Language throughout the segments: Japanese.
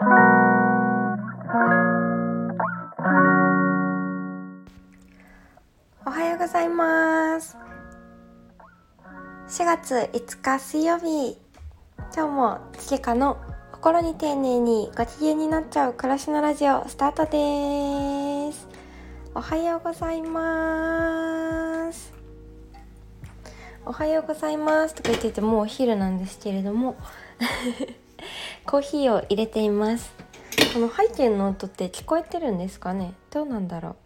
おはようございます。4月5日水曜日。今日も月花の心に丁寧にご機嫌になっちゃう暮らしのラジオスタートです。おはようございます。おはようございます。とか言っててもうお昼なんですけれども。コーヒーを入れています。この背景の音って聞こえてるんですかね？どうなんだろ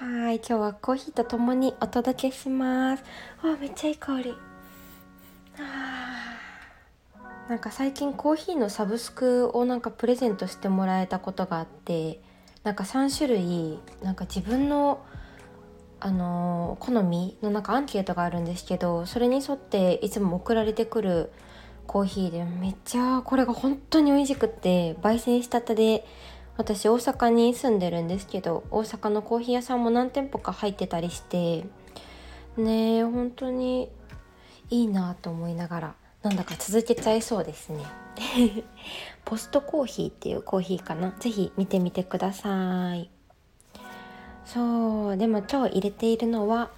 う？はい今日はコーヒーとともにお届けします。あめっちゃいい香り。あなんか最近コーヒーのサブスクをなんかプレゼントしてもらえたことがあってなんか3種類なんか自分のあのー、好みのなんかアンケートがあるんですけどそれに沿っていつも送られてくるコーヒーでめっちゃこれが本当に美味しくって焙煎したてで。私大阪に住んでるんですけど大阪のコーヒー屋さんも何店舗か入ってたりして。ねえ本当にいいなと思いながらなんだか続けちゃいそうですね。ポストコーヒーっていうコーヒーかな？是非見てみてください。そうでも今日入れているのは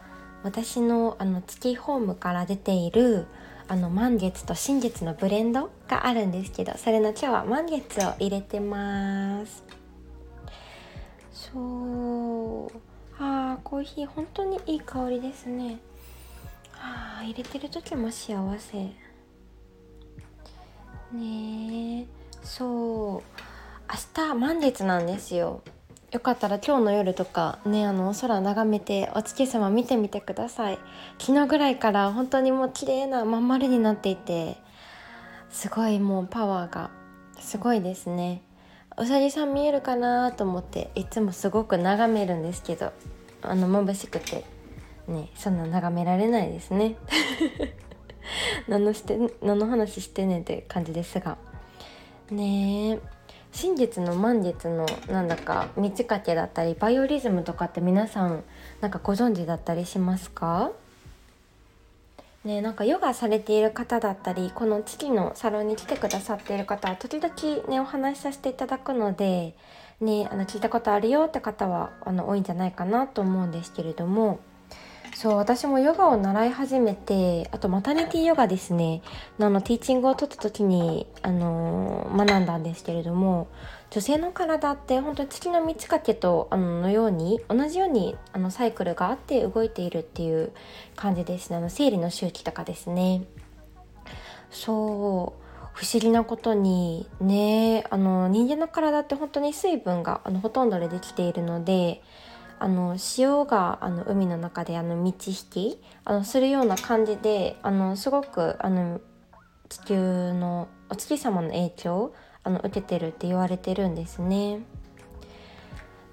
私のあの月ホームから出ているあの満月と新月のブレンドがあるんですけどそれの今日は満月を入れてます。そう。あーコーヒー本当にいい香りですね。あ入れてる時も幸せ。ねえそう。明日満月なんですよ。よかったら今日の夜とかねあの空眺めてお月様見てみてください。昨日ぐらいから本当にもう綺麗なまん丸になっていてすごいもうパワーがすごいですね。うさぎさん見えるかなと思っていつもすごく眺めるんですけどあの眩しくてねそんな眺められないですね。何のして何の話してねって感じですが。ねえ。新月の満月のなんだか満ち欠けだったりバイオリズムとかって皆さんなんかご存知だったりしますか？ねなんかヨガされている方だったりこの月のサロンに来てくださっている方は時々ねお話しさせていただくのでねあの聞いたことあるよって方はあの多いんじゃないかなと思うんですけれども。そう私もヨガを習い始めてあとマタニティヨガですね。あのティーチングを取った時に、あのー、学んだんですけれども女性の体って本当に月の満ち欠けとあののように同じようにあのサイクルがあって動いているっていう感じですね。あの生理の周期とかですね。そう不思議なことにねあの人間の体って本当に水分があのほとんどでできているのであの潮があの海の中であの満ち引きあのするような感じであのすごくあの地球のお月様の影響あの受けてるって言われてるんですね。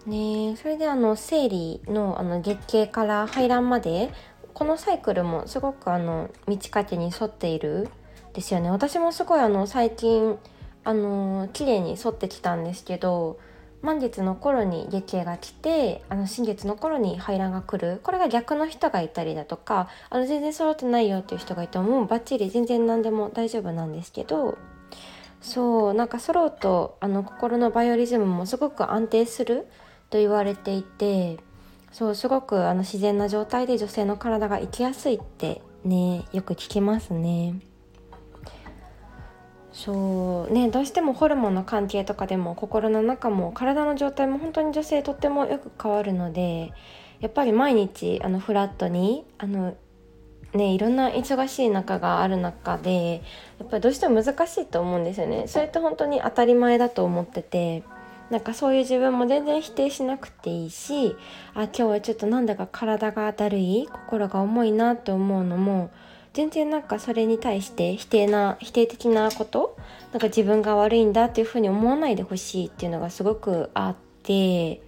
ねそれであの生理のあの月経から排卵までこのサイクルもすごくあの満ち欠けに沿っているですよね私もすごいあの最近あの綺麗に沿ってきたんですけど満月の頃に月経が来てあの新月の頃に排卵が来るこれが逆の人がいたりだとかあの全然揃ってないよっていう人がいてもうバッチリ全然何でも大丈夫なんですけどそうなんか揃うとあの心のバイオリズムもすごく安定すると言われていてそうすごくあの自然な状態で女性の体が生きやすいってねよく聞きますね。そうねどうしてもホルモンの関係とかでも心の中も体の状態も本当に女性とってもよく変わるのでやっぱり毎日あのフラットにあのねいろんな忙しい中がある中でやっぱりどうしても難しいと思うんですよね。それって本当に当たり前だと思っててなんかそういう自分も全然否定しなくていいしあ今日はちょっとなんだか体がだるい心が重いなって思うのも全然なんかそれに対して否定な否定的なことなんか自分が悪いんだっていうふうに思わないでほしいっていうのがすごくあって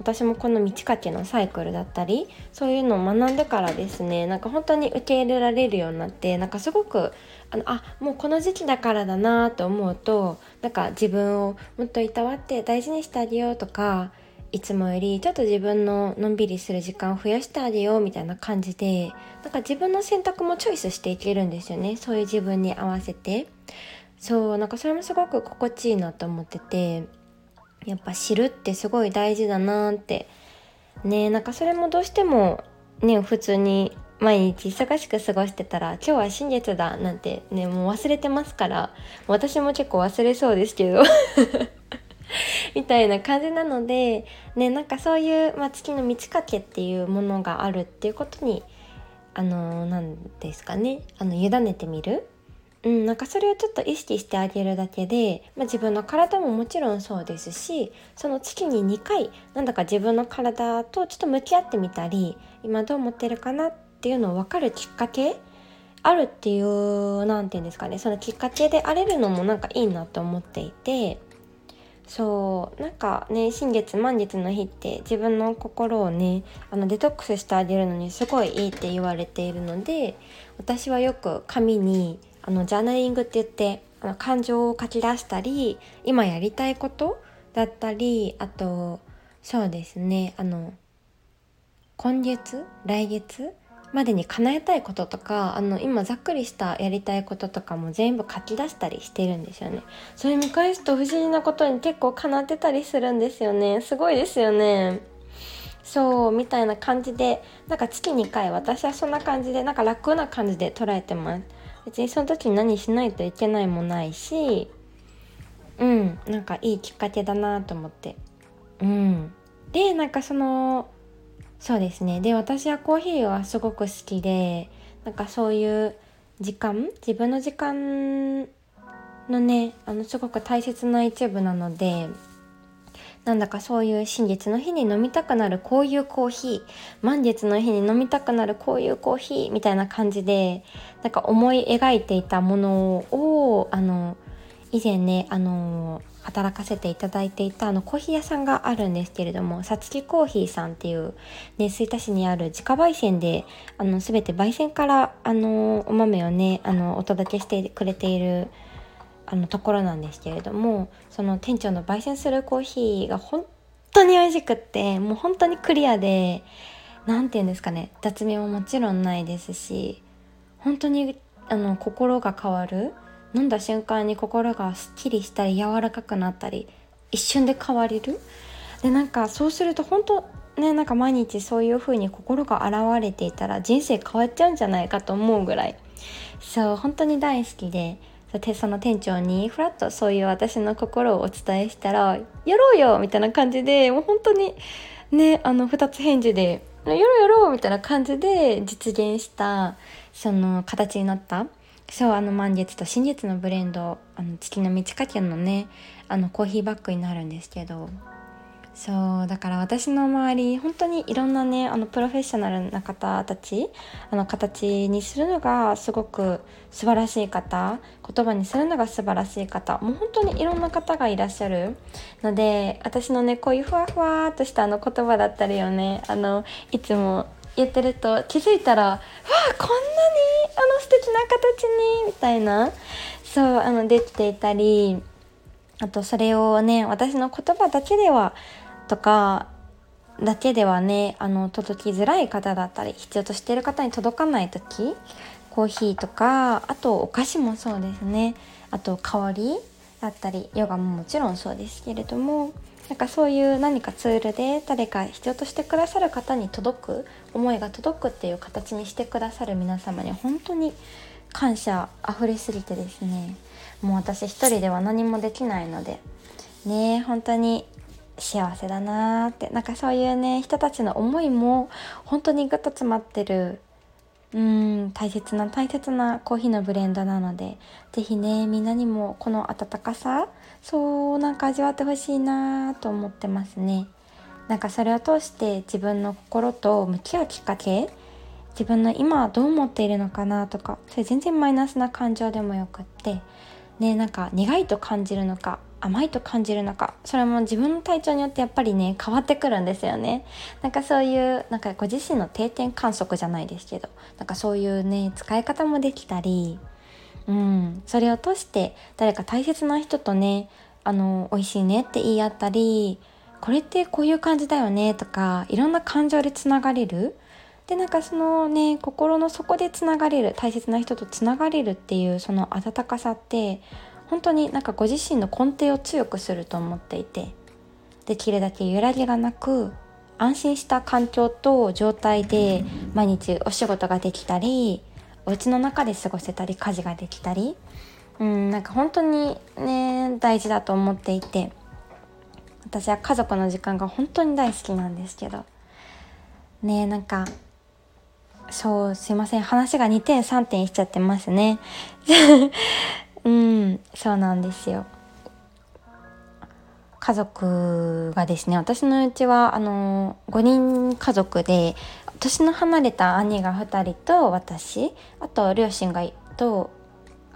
私もこの満ち欠けのサイクルだったりそういうのを学んでからですねなんか本当に受け入れられるようになってなんかすごくあのあもうこの時期だからだなと思うとなんか自分をもっといたわって大事にしてあげようとかいつもよりちょっと自分ののんびりする時間を増やしてあげようみたいな感じでなんか自分の選択もチョイスしていけるんですよね。そういう自分に合わせて。そうなんかそれもすごく心地いいなと思っててやっぱ知るってすごい大事だなって。ねなんかそれもどうしてもね普通に毎日忙しく過ごしてたら今日は新月だなんてねもう忘れてますから私も結構忘れそうですけど。みたいな感じなのでねなんかそういう、まあ、月の満ち欠けっていうものがあるっていうことにあの何ですかね。あの委ねてみる。うん、なんかそれをちょっと意識してあげるだけで、まあ、自分の体ももちろんそうですしその月に2回なんだか自分の体とちょっと向き合ってみたり今どう思ってるかなっていうのを分かるきっかけあるっていう何て言うんですかね。そのきっかけであれるのもなんかいいなと思っていて。そうなんかね新月満月の日って自分の心をねあのデトックスしてあげるのにすごいいいって言われているので私はよく紙にあのジャーナリングって言ってあの感情を書き出したり今やりたいことだったりあとそうですねあの今月来月までに叶えたいこととかあの今ざっくりしたやりたいこととかも全部書き出したりしてるんですよね。それ見返すと不思議なことに結構叶ってたりするんですよね。すごいですよね。そうみたいな感じでなんか月2回私はそんな感じでなんか楽な感じで捉えてます。別にその時に何しないといけないもないしうんなんかいいきっかけだなと思って。うん。でなんかそのそうですね。で私はコーヒーはすごく好きでなんかそういう時間自分の時間のねあのすごく大切な一部なのでなんだかそういう新月の日に飲みたくなるこういうコーヒー満月の日に飲みたくなるこういうコーヒーみたいな感じでなんか思い描いていたものをあの以前ねあの働かせていただいていたあのコーヒー屋さんがあるんですけれどもさつきコーヒーさんっていう、ね、吹田市にある自家焙煎であの全て焙煎からあのお豆をねあのお届けしてくれているあのところなんですけれどもその店長の焙煎するコーヒーが本当に美味しくってもう本当にクリアで何て言うんですかね雑味ももちろんないですし本当にあの心が変わる飲んだ瞬間に心がすっきりしたり柔らかくなったり一瞬で変われる？でなんかそうすると本当ねなんか毎日そういう風に心が現れていたら人生変わっちゃうんじゃないかと思うぐらいそう本当に大好きでその店長にふらっとそういう私の心をお伝えしたら「やろうよ!」みたいな感じでもう本当にねあの2つ返事で「やろうやろう!」みたいな感じで実現したその形になったそうあの満月と新月のブレンドあの月の満ち欠けのねあのコーヒーバッグになるんですけどそうだから私の周り本当にいろんなねあのプロフェッショナルな方たちあの形にするのがすごく素晴らしい方言葉にするのが素晴らしい方もう本当にいろんな方がいらっしゃるので私のねこういうふわふわっとしたあの言葉だったりをねあのいつも言ってると気づいたら「わあこんなにあの素敵な形に」みたいな。そうあのできていたりあとそれをね私の言葉だけではとかだけではねあの届きづらい方だったり必要としてる方に届かない時コーヒーとかあとお菓子もそうですね。あと香りだったりヨガももちろんそうですけれども。なんかそういう何かツールで誰か必要としてくださる方に届く思いが届くっていう形にしてくださる皆様に本当に感謝溢れすぎてですね。もう私一人では何もできないので。ね本当に幸せだなーって。なんかそういうね人たちの思いも本当にグッと詰まってる。うん大切な大切なコーヒーのブレンドなので是非ねみんなにもこの温かさそうなんか味わってほしいなと思ってますね。なんかそれを通して自分の心と向き合うきっかけ自分の今はどう思っているのかなとかそれ全然マイナスな感情でもよくってねなんか苦いと感じるのか甘いと感じるのかそれも自分の体調によってやっぱりね変わってくるんですよね。なんかそういうなんかご自身の定点観測じゃないですけどなんかそういうね使い方もできたりうん。それを通して誰か大切な人とねあの美味しいねって言い合ったりこれってこういう感じだよねとかいろんな感情でつながれる。でなんかそのね心の底でつながれる大切な人とつながれるっていうその温かさって本当になんかご自身の根底を強くすると思っていてできるだけ揺らぎがなく安心した環境と状態で毎日お仕事ができたりお家の中で過ごせたり家事ができたりうんなんか本当にね大事だと思っていて私は家族の時間が本当に大好きなんですけどねなんかそうすいません話が2点3点しちゃってますね。うんそうなんですよ。家族がですね私のうちはあの5人家族で年の離れた兄が2人と私あと両親がと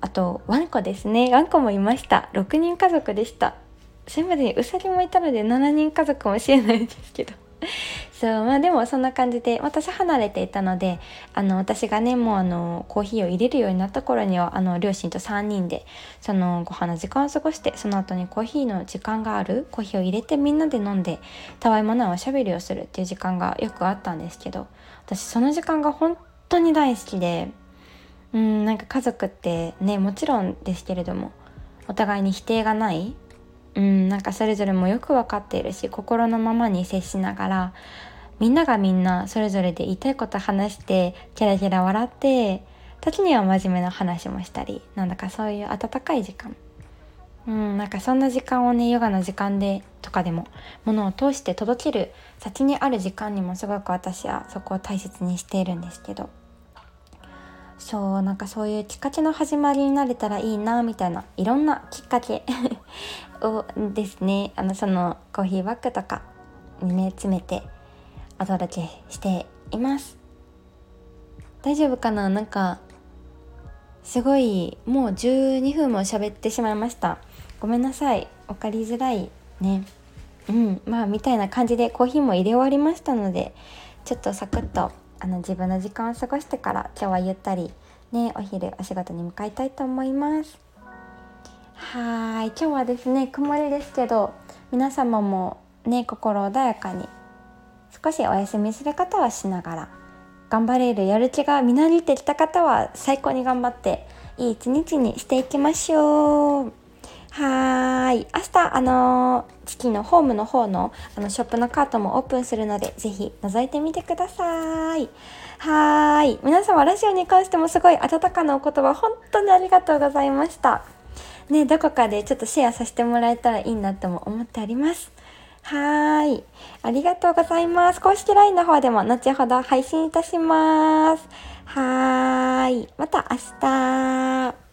あとワンコですね。ワンコもいました。6人家族でした。それまでにうさぎもいたので7人家族かもしれないですけど。そうまあでもそんな感じで私離れていたのであの私がねもうあのコーヒーを入れるようになった頃にはあの両親と3人でそのご飯の時間を過ごしてその後にコーヒーの時間があるコーヒーを入れてみんなで飲んでたわいもないおしゃべりをするっていう時間がよくあったんですけど私その時間が本当に大好きでうんなんか家族ってねもちろんですけれどもお互いに否定がないうんなんかそれぞれもよく分かっているし心のままに接しながらみんながみんなそれぞれで言いたいこと話してキャラキャラ笑って時には真面目な話もしたりなんだかそういう温かい時間。うんなんかそんな時間をねヨガの時間でとかでもものを通して届ける先にある時間にもすごく私はそこを大切にしているんですけど。そうなんかそういうきっかけの始まりになれたらいいなみたいないろんなきっかけ。をですねあのそのコーヒーバッグとかにね詰めてお届けしています。大丈夫かな？なんかすごいもう12分も喋ってしまいました。ごめんなさい。分かりづらいね。うん。まあみたいな感じでコーヒーも入れ終わりましたのでちょっとサクッとあの自分の時間を過ごしてから今日はゆったりねお昼お仕事に向かいたいと思います。はい今日はですね曇りですけど皆様もね心穏やかに少しお休みする方はしながら頑張れるやる気がみなぎってきた方は最高に頑張っていい一日にしていきましょう。はーい明日あの月のホームの方のあのショップのカートもオープンするのでぜひ覗いてみてくださいはーい皆様ラジオに関してもすごい温かなお言葉本当にありがとうございましたねどこかでちょっとシェアさせてもらえたらいいなとも思っておりますはい。ありがとうございます。公式 LINE の方でも後ほど配信いたします。はい。また明日。